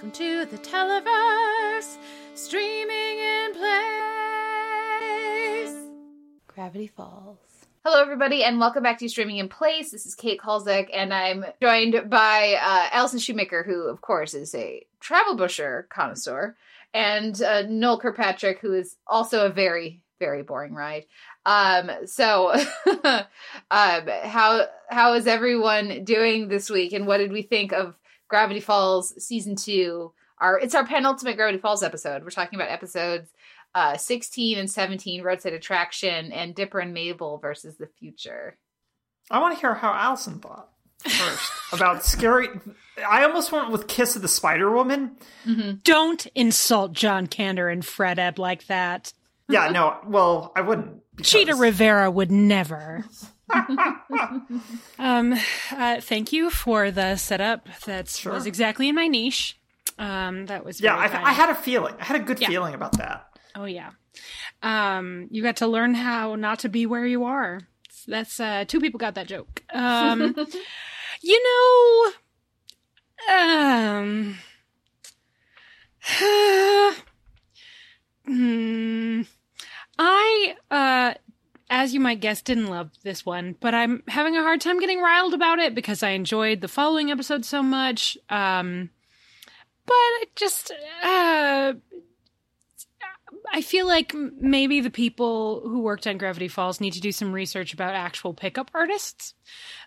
Welcome to the Televerse, streaming in place. Gravity Falls. Hello, everybody, and welcome back to Streaming in Place. This is Kate Kulzick, and I'm joined by uh, Allison Shoemaker, who, of course, is a travel busher connoisseur, and uh, Noel Kirkpatrick, who is also a very, very boring ride. Um, so, um, how how is everyone doing this week, and what did we think of Gravity Falls season two? Our it's our penultimate Gravity Falls episode. We're talking about episodes uh, 16 and 17, Roadside Attraction, and Dipper and Mabel versus the Future. I want to hear how Allison thought first about scary. I almost went with Kiss of the Spider Woman. Don't insult John Kander and Fred Ebb like that. Yeah, no, well, I wouldn't. Because- Chita Rivera would never. um, uh, thank you for the setup. That Sure. was exactly in my niche. Um, that was Yeah, I. I had a feeling. I had a good Yeah. feeling about that. Oh yeah. Um, you got to learn how not to be where you are. That's uh two people got that joke. Um you know um hmm, I uh as you might guess, didn't love this one, but I'm having a hard time getting riled about it because I enjoyed the following episode so much. Um, but just, uh, I feel like maybe the people who worked on Gravity Falls need to do some research about actual pickup artists,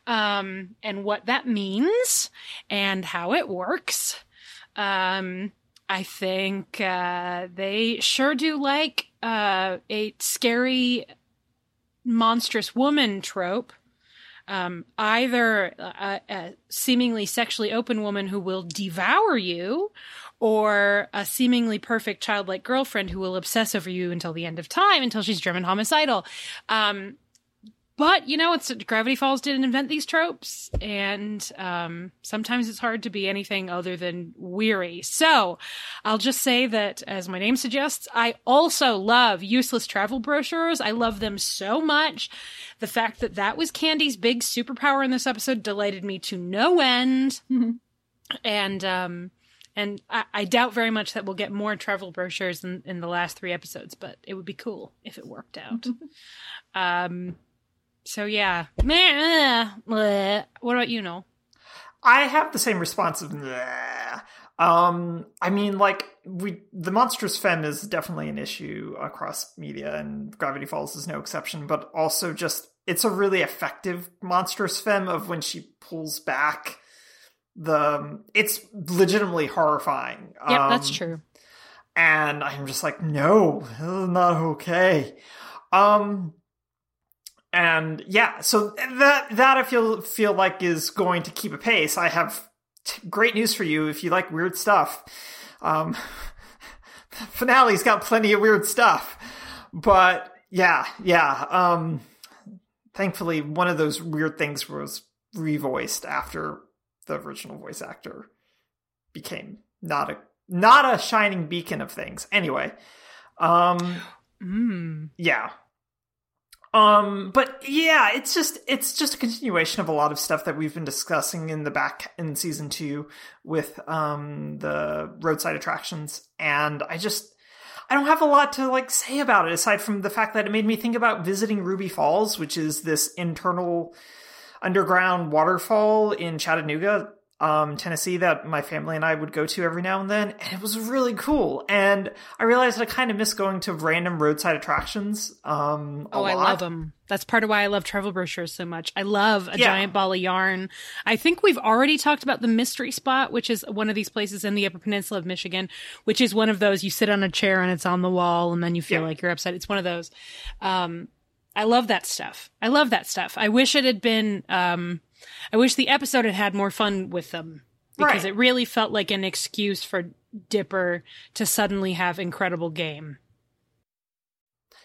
um, and what that means and how it works. Um, I think uh, they sure do like uh, a scary, monstrous woman trope. Um, either a, a seemingly sexually open woman who will devour you, or a seemingly perfect childlike girlfriend who will obsess over you until the end of time, until she's German homicidal. Um, but you know, it's Gravity Falls didn't invent these tropes, and um, sometimes it's hard to be anything other than weary. So, I'll just say that, as my name suggests, I also love useless travel brochures. I love them so much. The fact that that was Candy's big superpower in this episode delighted me to no end. And um, and I, I doubt very much that we'll get more travel brochures in, in the last three episodes, but it would be cool if it worked out. um, so yeah, Meh, what about you, Noel? I have the same response of "Nah." Um, I mean, like we, the monstrous femme is definitely an issue across media, and Gravity Falls is no exception. But also, just it's a really effective monstrous femme of when she pulls back. The it's legitimately horrifying. Yep, that's Um, true. and I'm just like, no, this is not okay. Um, and yeah, so that that I feel feel like is going to keep a pace. I have t- great news for you if you like weird stuff. Um, finale's got plenty of weird stuff, but yeah, yeah. Um, thankfully, one of those weird things was revoiced after the original voice actor became not a not a shining beacon of things. Anyway, um, Mm. yeah. Um, but yeah, it's just it's just a continuation of a lot of stuff that we've been discussing in the back in season two with um the roadside attractions, and I just I don't have a lot to like say about it aside from the fact that it made me think about visiting Ruby Falls, which is this internal underground waterfall in Chattanooga, um, Tennessee that my family and I would go to every now and then, and it was really cool. And I realized I kind of miss going to random roadside attractions. Um, a Oh, I love them. That's part of why I love travel brochures so much. I love a Yeah. giant ball of yarn. I think we've already talked about the mystery spot, which is one of these places in the Upper Peninsula of Michigan, which is one of those you sit on a chair and it's on the wall and then you feel Yeah. like you're upside. It's one of those. Um, I love that stuff. I love that stuff. I wish it had been, um, I wish the episode had had more fun with them because Right. it really felt like an excuse for Dipper to suddenly have incredible game.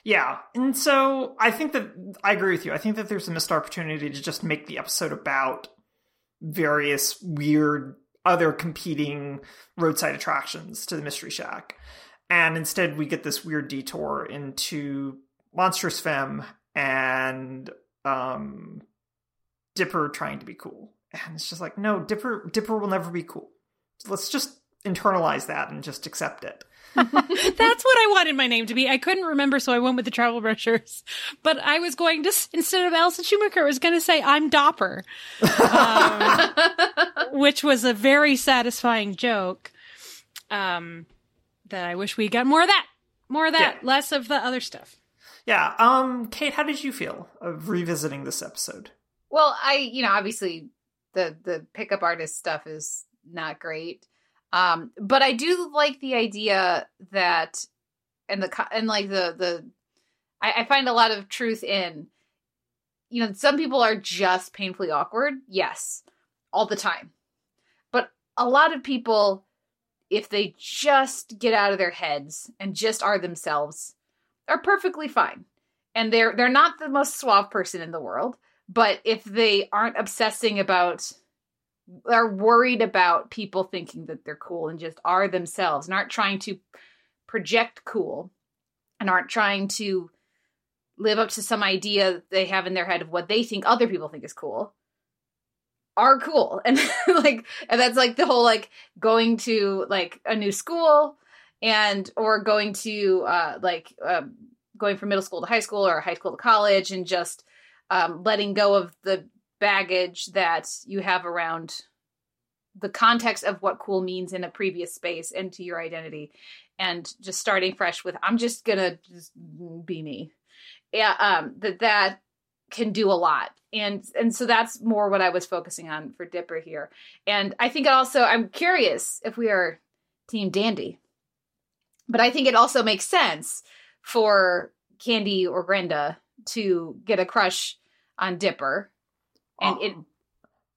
Yeah. And so I think that I agree with you. I think that there's a missed opportunity to just make the episode about various weird other competing roadside attractions to the Mystery Shack. And instead we get this weird detour into Monstrous Femme and um Dipper trying to be cool. And it's just like, no, Dipper Dipper will never be cool. Let's just internalize that and just accept it. That's what I wanted my name to be. I couldn't remember, so I went with the travel brochures. But I was going to, instead of Allison Shoemaker, I was going to say I'm Dopper, um, which was a very satisfying joke. Um, that I wish we got more of that, more of that, Yeah. less of the other stuff. Yeah. Um, Kate, how did you feel of revisiting this episode? Well, I, you know, obviously the the pickup artist stuff is not great. Um, but I do like the idea that and the and like the the I, I find a lot of truth in you know, some people are just painfully awkward, yes, all the time. But a lot of people if they just get out of their heads and just are themselves are perfectly fine. And they're they're not the most suave person in the world but if they aren't obsessing about are worried about people thinking that they're cool and just are themselves and aren't trying to project cool and aren't trying to live up to some idea they have in their head of what they think other people think is cool are cool. And like and that's like the whole like going to like a new school and or going to uh like um going from middle school to high school or high school to college and just um, letting go of the baggage that you have around the context of what cool means in a previous space into your identity and just starting fresh with i'm just gonna just be me. Yeah um that that can do a lot. And and so that's more what i was focusing on for dipper here. And i think also i'm curious if we are team dandy but i think it also makes sense for candy or Grenda to get a crush on Dipper. And Oh. it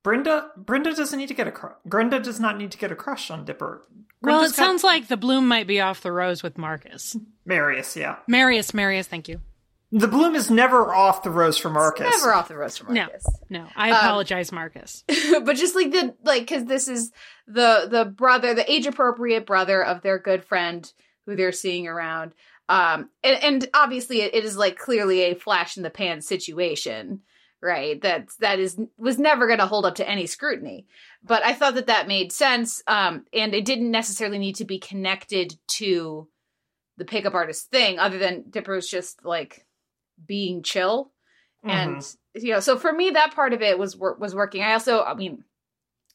Grenda Grenda doesn't need to get a crush. Grenda does not need to get a crush on Dipper. Well, it got- sounds like the bloom might be off the rose with Marcus. Marius, yeah. Marius, Marius, thank you. The bloom is never off the rose for Marcus. never off the rose for Marcus. No, no. I Um, apologize, Marcus. but just like the like because this is the the brother, the age appropriate brother of their good friend who they're seeing around. Um and, and obviously it, it is like clearly a flash in the pan situation, right? That that is was never going to hold up to any scrutiny. But I thought that that made sense um and it didn't necessarily need to be connected to the pickup artist thing other than Dipper was just like being chill and you know so for me that part of it was was working i also i mean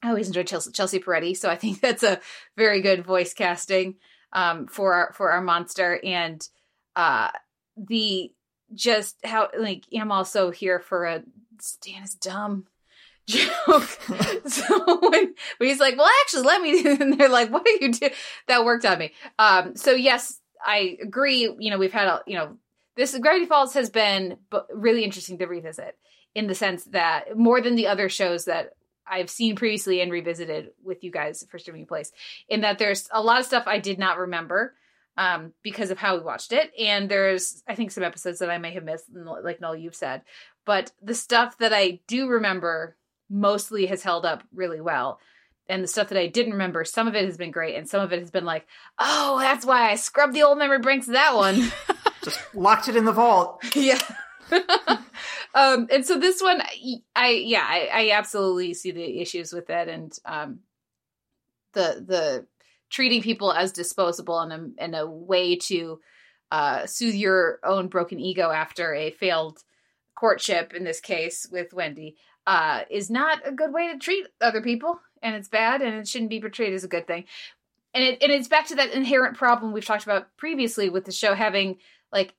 i always enjoyed chelsea, chelsea peretti so i think that's a very good voice casting um for our for our monster. And uh the just how like i'm also here for a stan is dumb joke. So when, when he's like well actually let me and they're like what do you do that worked on me. Um so yes i agree you know we've had a you know this Gravity Falls has been b- really interesting to revisit in the sense that more than the other shows that I've seen previously and revisited with you guys for streaming place, in that there's a lot of stuff I did not remember um, because of how we watched it, and there's I think some episodes that I may have missed, like Noel you've said, but the stuff that I do remember mostly has held up really well. And the stuff that I didn't remember, some of it has been great, and some of it has been like, oh, that's why I scrubbed the old memory banks that one. Just locked it in the vault. yeah um and so this one i yeah I, I absolutely see the issues with it and um the the treating people as disposable in a in a way to uh soothe your own broken ego after a failed courtship in this case with wendy uh is not a good way to treat other people. And it's bad and it shouldn't be portrayed as a good thing. And it and it's back to that inherent problem we've talked about previously with the show having like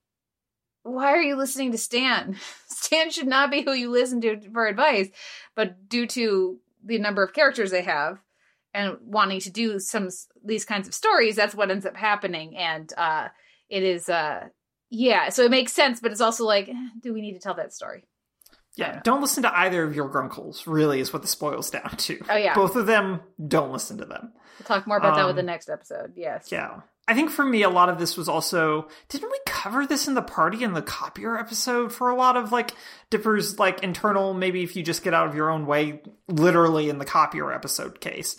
why are you listening to Stan? Stan should not be who you listen to for advice, but due to the number of characters they have and wanting to do some these kinds of stories, that's what ends up happening. And uh, it is, uh, yeah, so it makes sense, but it's also like, eh, do we need to tell that story? Yeah, don't listen to either of your grunkles, really, is what this boils down to. Oh, yeah. Both of them, don't listen to them. We'll talk more about that with the Um, next episode. Yes. Yeah. I think for me, a lot of this was also. Didn't we cover this in the party in the copier episode for a lot of like Dipper's like internal, maybe if you just get out of your own way, literally in the copier episode case,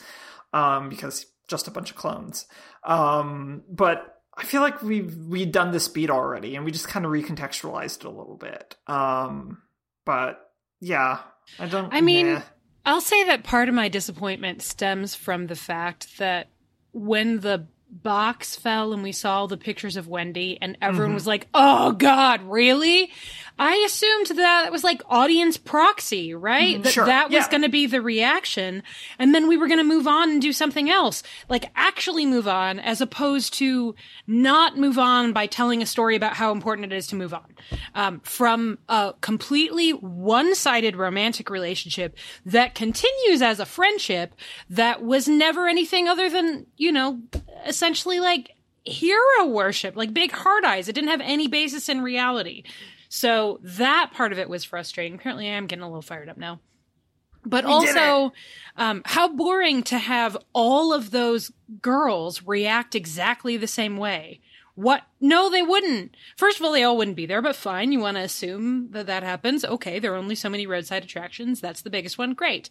um, because just a bunch of clones. Um, but I feel like we've we'd done this beat already, and we just kind of recontextualized it a little bit. Um, but yeah, I don't. I mean, yeah. I'll say that part of my disappointment stems from the fact that when the box fell and we saw the pictures of Wendy and everyone mm-hmm. was like, "Oh God, really?" I assumed that it was like audience proxy, right? That Sure, that was yeah. going to be the reaction, and then we were going to move on and do something else, like actually move on, as opposed to not move on by telling a story about how important it is to move on um, from a completely one-sided romantic relationship that continues as a friendship that was never anything other than you know essentially like hero worship, like big hard eyes. It didn't have any basis in reality. So that part of it was frustrating. Apparently, I am getting a little fired up now. But We also, um, how boring to have all of those girls react exactly the same way. What? No, they wouldn't. First of all, they all wouldn't be there, but fine. You want to assume that that happens. Okay, there are only so many roadside attractions. That's the biggest one. Great.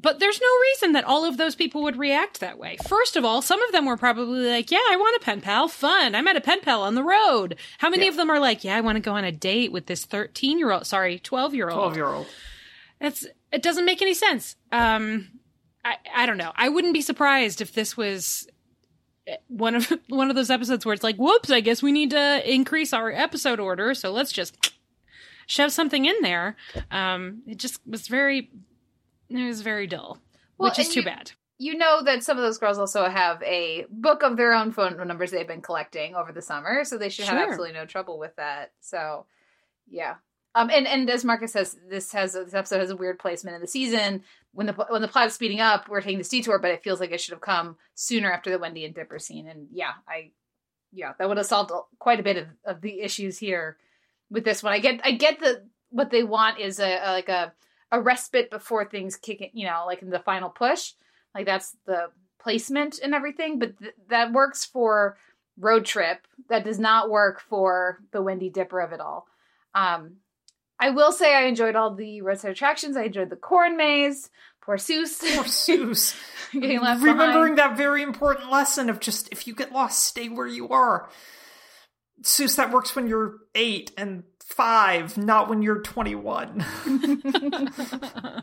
But there's no reason that all of those people would react that way. First of all, some of them were probably like, yeah, I want a pen pal. Fun. I met a pen pal on the road. How many Yeah. of them are like, yeah, I want to go on a date with this 13 year old, sorry, 12 year old. 12 year old. It's, it doesn't make any sense. Um, I, I don't know. I wouldn't be surprised if this was eh, one of one of those episodes where it's like, whoops, I guess we need to increase our episode order, so let's just shove something in there. Um, it just was very, it was very dull, Well, which is too you- bad. you know that some of those girls also have a book of their own phone numbers they've been collecting over the summer, so they should have absolutely no trouble with that. So, yeah. Um, and and as Marcus says, this has this episode has a weird placement in the season. When the when the plot is speeding up, we're taking this detour, but it feels like it should have come sooner after the Wendy and Dipper scene. And yeah, I yeah, that would have solved quite a bit of, of the issues here with this one. I get I get the what they want is a, a like a a respite before things kick in, you know, like in the final push. Like that's the placement and everything, but th- that works for road trip. That does not work for the Wendy Dipper of it all. Um, I will say I enjoyed all the roadside attractions. I enjoyed the corn maze. Poor Soos. Poor Soos. Remembering behind. that very important lesson of just if you get lost, stay where you are. Soos, that works when you're eight and five, not when you're 21.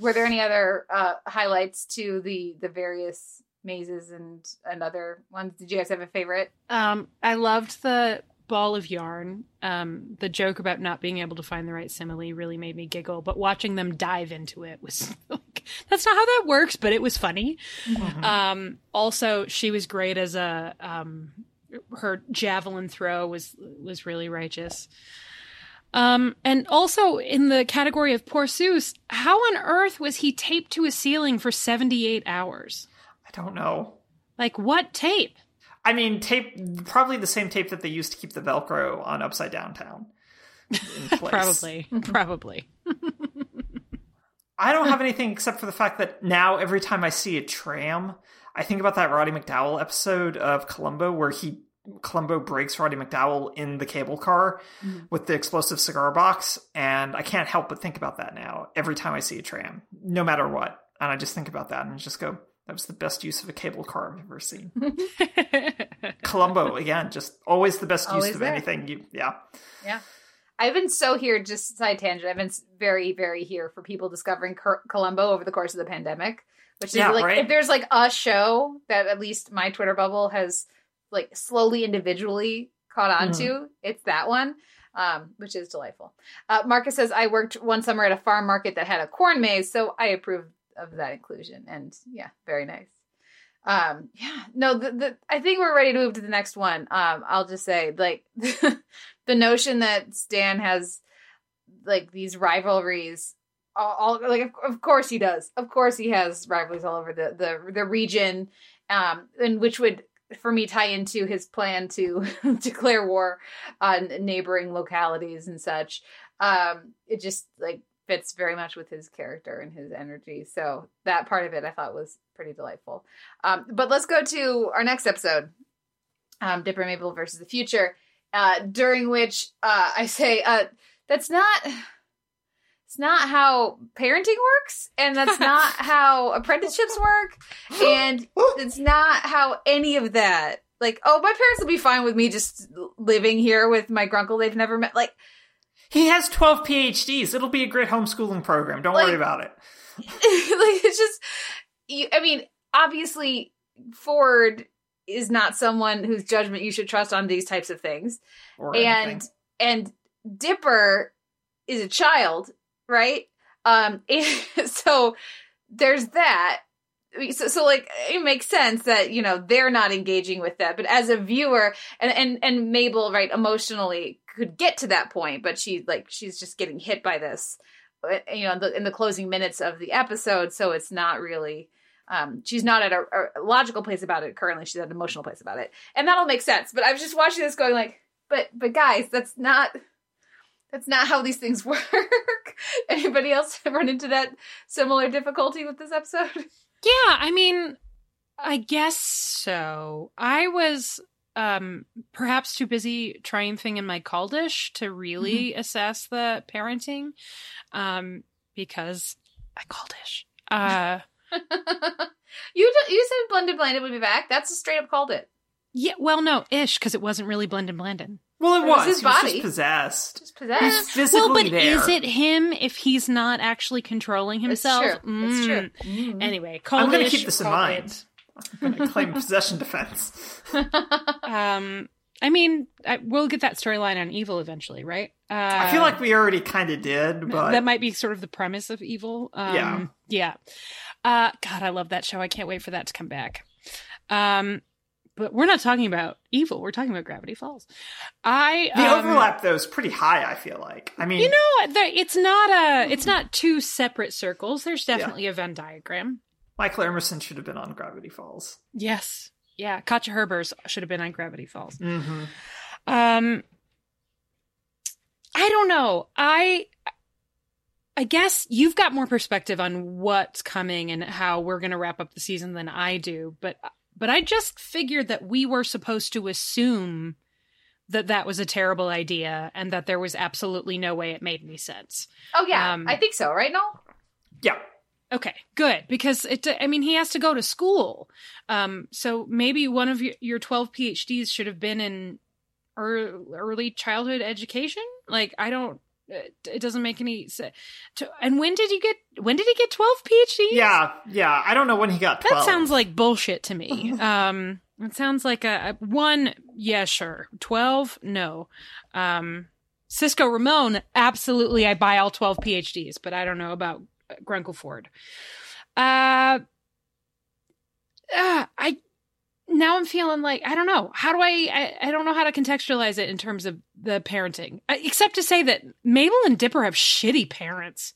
Were there any other uh, highlights to the the various mazes and and other ones? Did you guys have a favorite? Um, I loved the ball of yarn. Um, the joke about not being able to find the right simile really made me giggle, but watching them dive into it was like, that's not how that works, but it was funny. Um, also, she was great as a, um, her javelin throw was, was really righteous. Um, and also in the category of poor Soos, how on earth was he taped to a ceiling for 78 hours? I don't know. Like what tape? I mean, tape, probably the same tape that they used to keep the Velcro on Upside Down Town. in place. Probably, probably. I don't have anything except for the fact that now every time I see a tram, I think about that Roddy McDowall episode of Columbo where he Columbo breaks Roddy McDowall in the cable car mm-hmm. with the explosive cigar box, and I can't help but think about that now every time I see a tram, no matter what. And I just think about that and just go, that was the best use of a cable car I've ever seen. Columbo, again, just always the best use of there. anything. You, yeah. Yeah. I've been so here, just side tangent. I've been very, very here for people discovering Columbo over the course of the pandemic. Which is Yeah, like, right. if there's like a show that at least my Twitter bubble has like slowly individually caught on Mm-hmm. to, it's that one, um, which is delightful. Uh, Marcus says, I worked one summer at a farm market that had a corn maze, so I approve of that inclusion. And yeah, very nice. Um, yeah, no, the, the, I think we're ready to move to the next one. Um, I'll just say, like, the notion that Stan has like these rivalries all, all like of, of course he does of course he has rivalries all over the the, the region um and which would for me tie into his plan to declare war on neighboring localities and such. Um it just like fits very much with his character and his energy. So that part of it i thought was pretty delightful. Um but let's go to our next episode um dipper mabel versus the future uh during which uh i say uh that's not it's not how parenting works and that's not how apprenticeships work and it's not how any of that like oh my parents will be fine with me just living here with my grunkle they've never met like He has 12 PhDs. It'll be a great homeschooling program. Don't Like- worry about it. like it's just you, i mean obviously Ford is not someone whose judgment you should trust on these types of things. Or and anything. and Dipper is a child, right? Um so there's that. So, so like it makes sense that you know they're not engaging with that, but as a viewer, and and and Mabel, right, emotionally could get to that point, but she like she's just getting hit by this, uh, you know, in the, in the closing minutes of the episode, so it's not really. Um, she's not at a, a logical place about it currently. She's at an emotional place about it, and that'll make sense. But I was just watching this, going like, but but guys, that's not that's not how these things work. Anybody else run into that similar difficulty with this episode? Yeah, I mean, I guess so. I was um perhaps too busy triumphing in my caldish to really assess the parenting um because I caldish. Uh you you said Blendin Blandin would be back. That's a straight up called it. yeah, well no, ish cuz it wasn't really Blendin Blandin. Well, it it was was. his He was body. just possessed. Just He's possessed. physically well, but there. is it him if he's not actually controlling It's himself? true. It's true. Mm. Anyway, I'm going to keep this in called mind. I'm going to claim possession defense. Um I mean, I, we'll get that storyline on Evil eventually, right? Uh, I feel like we already kind of did, but that might be sort of the premise of Evil. Um, Yeah. yeah. Uh, God, I love that show. I can't wait for that to come back. Um, but we're not talking about Evil. We're talking about Gravity Falls. I the um, overlap though is pretty high. I feel like. I mean, You know, the, it's not a. It's not two separate circles. There's definitely a Venn diagram. Michael Emerson should have been on Gravity Falls. Yes. Yeah. Katja Herbers should have been on Gravity Falls. Mm-hmm. Um, I don't know. I I guess you've got more perspective on what's coming and how we're going to wrap up the season than I do, but but I just figured that we were supposed to assume that that was a terrible idea and that there was absolutely no way it made any sense. oh yeah, Um, I think so. Right? No. Yeah, Okay, good because it. I mean, he has to go to school, um. So maybe one of your, your twelve PhDs should have been in ear- early childhood education. Like, I don't. It, doesn't make any sense. And when did you get? When did he get twelve PhDs? yeah, yeah. I don't know when he got that sounds like bullshit to me. um, it sounds like a, a one. Yeah, sure. Twelve, no. Um, Cisco Ramon, absolutely. I buy all twelve PhDs, but I don't know about Grunkle Ford. Uh, uh, I now I'm feeling like I don't know how do I, I I don't know how to contextualize it in terms of the parenting, uh, except to say that Mabel and Dipper have shitty parents.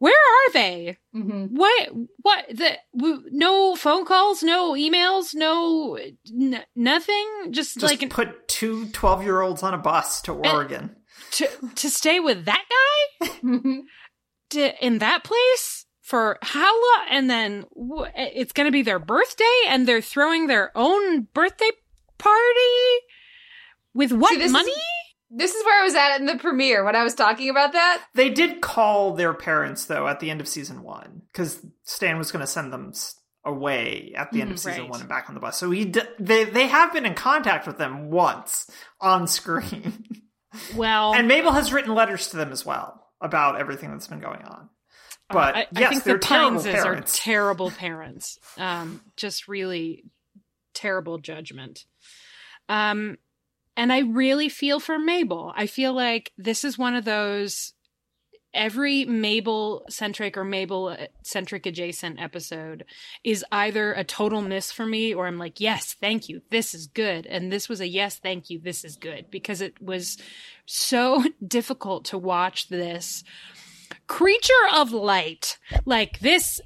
Where are they? Mm-hmm. What? What? The w- no phone calls, no emails, no n- nothing. Just, Just like put two 12 year olds on a bus to Oregon. to to stay with that guy Mm-hmm. to, in that place for how long? And then w- it's going to be their birthday, and they're throwing their own birthday party with what See, this is- money? This is where I was at in the premiere when I was talking about that. They did call their parents though at the end of season one because Stan was going to send them s- away at the end of Mhm, season right. one and back on the bus. So he d- they they have been in contact with them once on screen, Well, and Mabel has written letters to them as well about everything that's been going on. But I, yes, I think they're the terrible Pineses parents. are terrible parents. Um, just really terrible judgment. Um, and I really feel for Mabel. I feel like this is one of those every Mabel centric or Mabel centric adjacent episode is either a total miss for me or I'm like, yes, thank you. This is good. And this was a yes, thank you. This is good because it was so difficult to watch this creature of light like this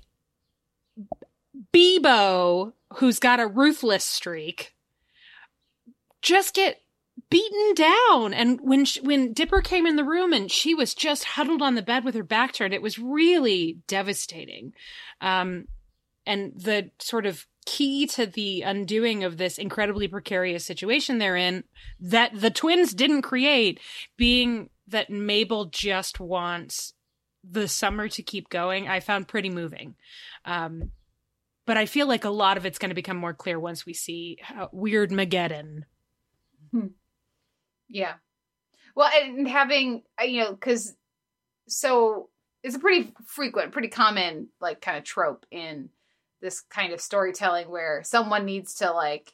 Bebo who's got a ruthless streak just get beaten down. And when sh when Dipper came in the room and she was just huddled on the bed with her back turned it was really devastating. Um and the sort of key to the undoing of this incredibly precarious situation they're in that the twins didn't create being that Mabel just wants the summer to keep going i found pretty moving. Um but i feel like a lot of it's going to become more clear once we see Weirdmageddon. Yeah. Well, and having uh, you know, because so it's a pretty frequent, pretty common like kind of trope in this kind of storytelling where someone needs to like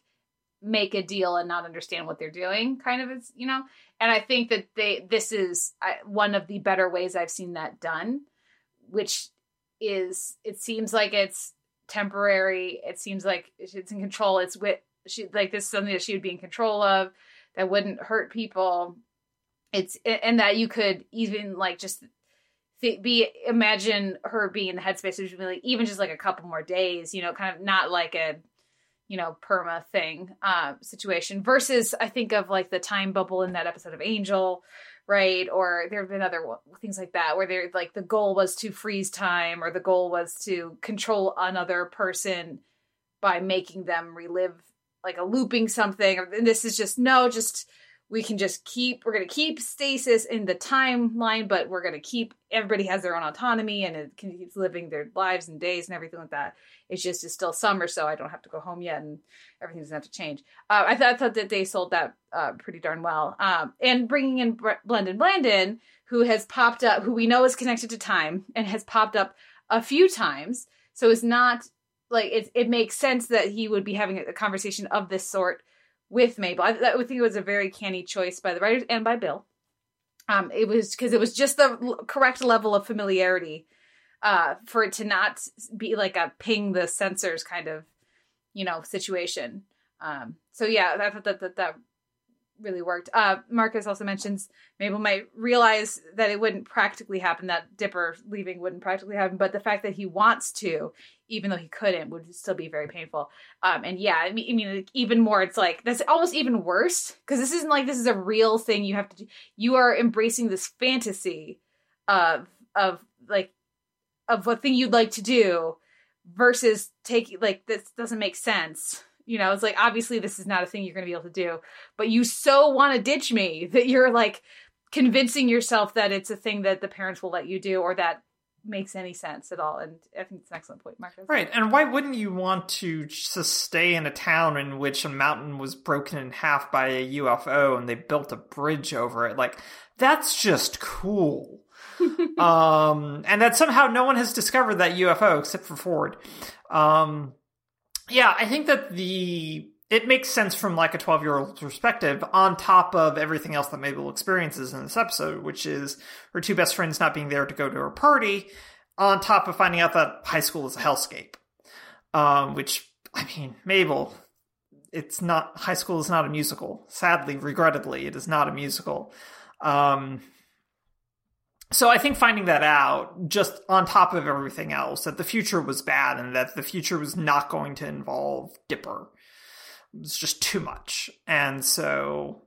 make a deal and not understand what they're doing kind of is you know? And i think that they this is one of the better ways i've seen that done which is it seems like it's temporary. It seems like it's in control. It's with she like this is something that she would be in control of that wouldn't hurt people. It's and that you could even like just be imagine her being in the headspace which would be like even just like a couple more days you know kind of not like a you know perma thing uh, situation versus i think of like the time bubble in that episode of angel right? Or there have been other things like that where they're like the goal was to freeze time or the goal was to control another person by making them relive like a looping something. And this is just no just we can just keep we're going to keep stasis in the timeline but we're going to keep everybody has their own autonomy and it keeps living their lives and days and everything like that. It's just it's still summer so i don't have to go home yet and everything doesn't have to change. Uh, I, th- I, thought that they sold that uh, pretty darn well. Um, and bringing in Bre- Blendin Blandin who has popped up who we know is connected to time and has popped up a few times. So it's not like it, it makes sense that he would be having a conversation of this sort with Mabel. I, I think it was a very canny choice by the writers and by Bill. Um, it was because it was just the correct level of familiarity uh, for it to not be like a ping the sensors kind of, you know, situation. Um, so yeah, I thought that, that that really worked. Uh, Marcus also mentions Mabel might realize that it wouldn't practically happen, that Dipper leaving wouldn't practically happen, but the fact that he wants to, even though he couldn't, would still be very painful. Um, and yeah, I mean, I mean, even more, it's like that's almost even worse because this isn't like this is a real thing you have to do. You are embracing this fantasy of of like of what thing you'd like to do versus taking like this doesn't make sense you know, it's like obviously this is not a thing you're going to be able to do, but you so want to ditch me that you're like convincing yourself that it's a thing that the parents will let you do or that makes any sense at all. And I think it's an excellent point, Marcus. Right. And why wouldn't you want to just stay in a town in which a mountain was broken in half by a UFO and they built a bridge over it? Like, that's just cool. um, and that somehow no one has discovered that UFO except for Ford. Um, yeah, I think that the it makes sense from like a 12 year old perspective on top of everything else that Mabel experiences in this episode, which is her two best friends not being there to go to her party, on top of finding out that high school is a hellscape. Um, which, I mean, Mabel, it's not, high school is not a musical. Sadly, regrettably, it is not a musical. Um, so I think finding that out, just on top of everything else, that the future was bad and that the future was not going to involve Dipper, was just too much. And so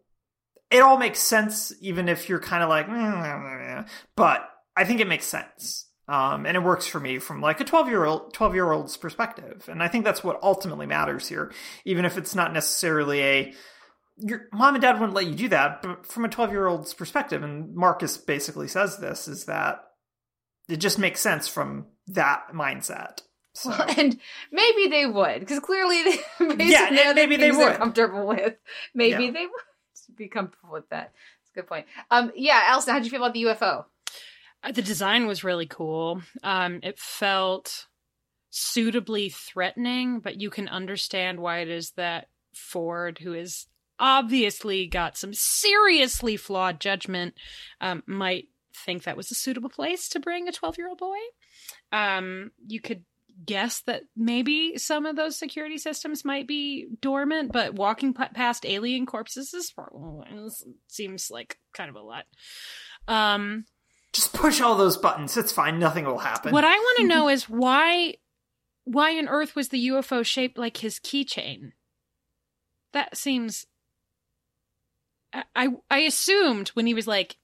it all makes sense, even if you're kind of like, mm, but I think it makes sense. Um, and it works for me from like a 12 year old 12 year old's perspective and i think that's what ultimately matters here even if it's not necessarily a your mom and dad wouldn't let you do that but from a 12 year old's perspective and marcus basically says this is that it just makes sense from that mindset so. Well, and maybe they would because clearly they, yeah, maybe they would comfortable with. Maybe yeah. they would be comfortable with that. It's a good point. Um, yeah, Elsa, how did you feel about the UFO? Uh, the design was really cool. Um, it felt suitably threatening, but you can understand why it is that Ford, who is obviously got some seriously flawed judgment, um, might think that was a suitable place to bring a 12 year old boy. Um, you could guess that maybe some of those security systems might be dormant, but walking p- past alien corpses is, seems like kind of a lot. Um, just push all those buttons. It's fine. Nothing will happen. What I want to know is why, why on earth was the UFO shaped like his keychain? That seems I I assumed when he was like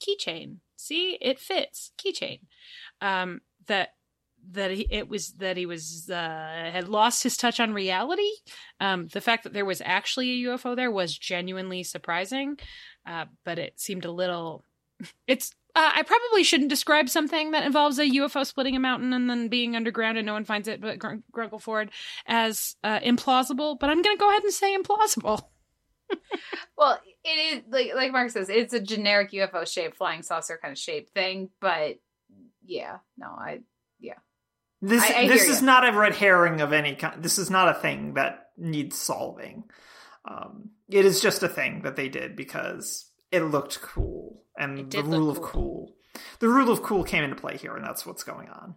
keychain, see it fits keychain, um, that that he, it was that he was uh, had lost his touch on reality. Um, the fact that there was actually a UFO there was genuinely surprising, uh, but it seemed a little. It's uh, I probably shouldn't describe something that involves a UFO splitting a mountain and then being underground and no one finds it but Gr- Grunkle Ford as uh, implausible, but I'm going to go ahead and say implausible. well, it is like like Mark says, it's a generic UFO shape, flying saucer kind of shape thing. But yeah, no, I yeah. This I- I this is ya. not a red herring of any kind. This is not a thing that needs solving. Um, it is just a thing that they did because it looked cool, and the rule look of cool. cool. The rule of cool came into play here, and that's what's going on.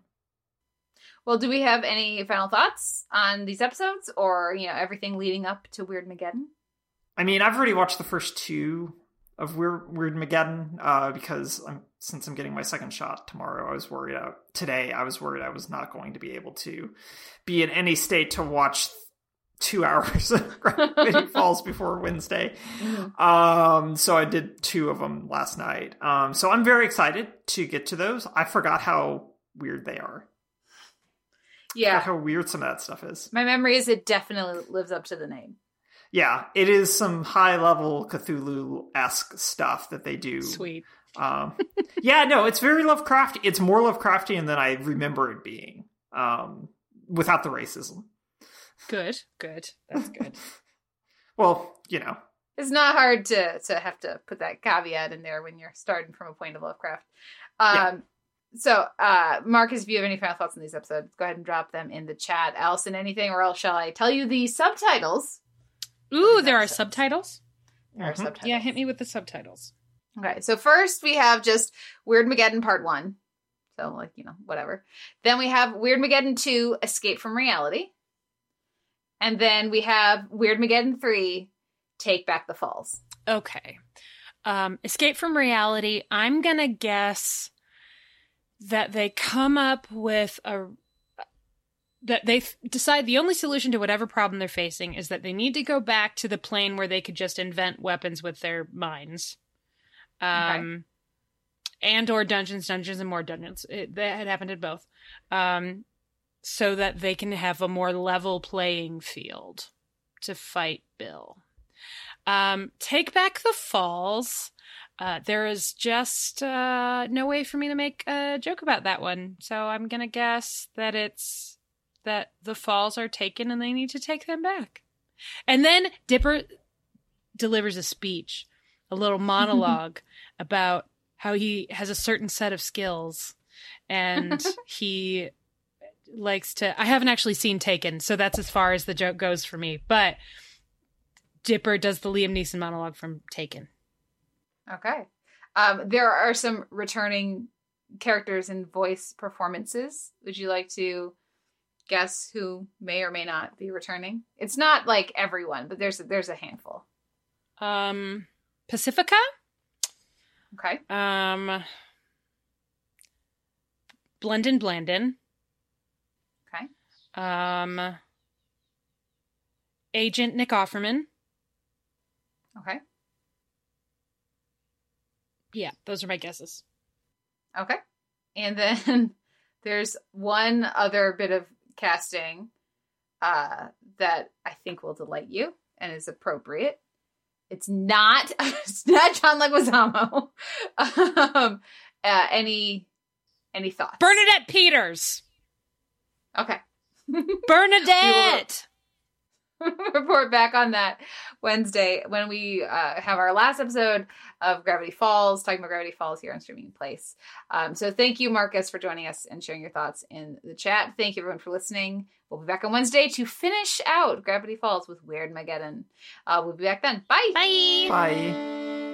Well, do we have any final thoughts on these episodes or, you know, everything leading up to Weirdmageddon? I mean, I've already watched the first two of Weird Weirdmageddon uh, because I'm since I'm getting my second shot tomorrow. I was worried out today. I was worried I was not going to be able to be in any state to watch two hours of Gravity Falls before Wednesday. Um, so I did two of them last night. Um, so I'm very excited to get to those. I forgot how weird they are. Yeah. how weird some of that stuff is. My memory is it definitely lives up to the name. Yeah, it is some high level Cthulhu esque stuff that they do. Sweet. Um, yeah, no, it's very Lovecraft. It's more Lovecraftian than I remember it being. Um, without the racism. Good. Good. That's good. Well, you know, It's not hard to to have to put that caveat in there when you're starting from a point of Lovecraft. Um, Yeah. So, uh, Marcus, if you have any final thoughts on these episodes, go ahead and drop them in the chat. Allison, anything, or else shall I tell you the subtitles? Ooh, there are episodes. subtitles. There are Mhm. subtitles. Yeah, hit me with the subtitles. Okay, so first we have just Weirdmageddon Part 1. So, like, you know, whatever. Then we have Weirdmageddon 2 Escape from Reality. And then we have Weirdmageddon 3 Take Back the Falls. Okay. Um, Escape from reality. I'm gonna guess that they come up with a that they f- decide the only solution to whatever problem they're facing is that they need to go back to the plane where they could just invent weapons with their minds. Um and or dungeons, dungeons and more dungeons. It, that had happened in both. Um so that they can have a more level playing field to fight Bill. Um, take back the falls. Uh, there is just uh, no way for me to make a joke about that one, so I'm gonna guess that it's that the falls are taken and they need to take them back. And then Dipper delivers a speech, a little monologue about how he has a certain set of skills and he likes to I haven't actually seen Taken, so that's as far as the joke goes for me. But Dipper does the Liam Neeson monologue from Taken. Okay. Um, there are some returning characters and voice performances. Would you like to guess who may or may not be returning? It's not like everyone, but there's there's a handful. Um Pacifica? Okay. Um Blendin Blandin. Okay. Um Agent Nick Offerman. Okay. Yeah, those are my guesses. Okay. And then there's one other bit of casting uh, that I think will delight you and is appropriate. It's not it's not John Leguizamo. um, uh, any any thoughts? Bernadette Peters. Okay. Bernadette. report back on that Wednesday when we uh, have our last episode of Gravity Falls, talking about Gravity Falls here on Streaming Place. Um, so thank you, Marcus, for joining us and sharing your thoughts in the chat. Thank you, everyone, for listening. We'll be back on Wednesday to finish out Gravity Falls with Weirdmageddon. Uh, we'll be back then. Bye. Bye. bye.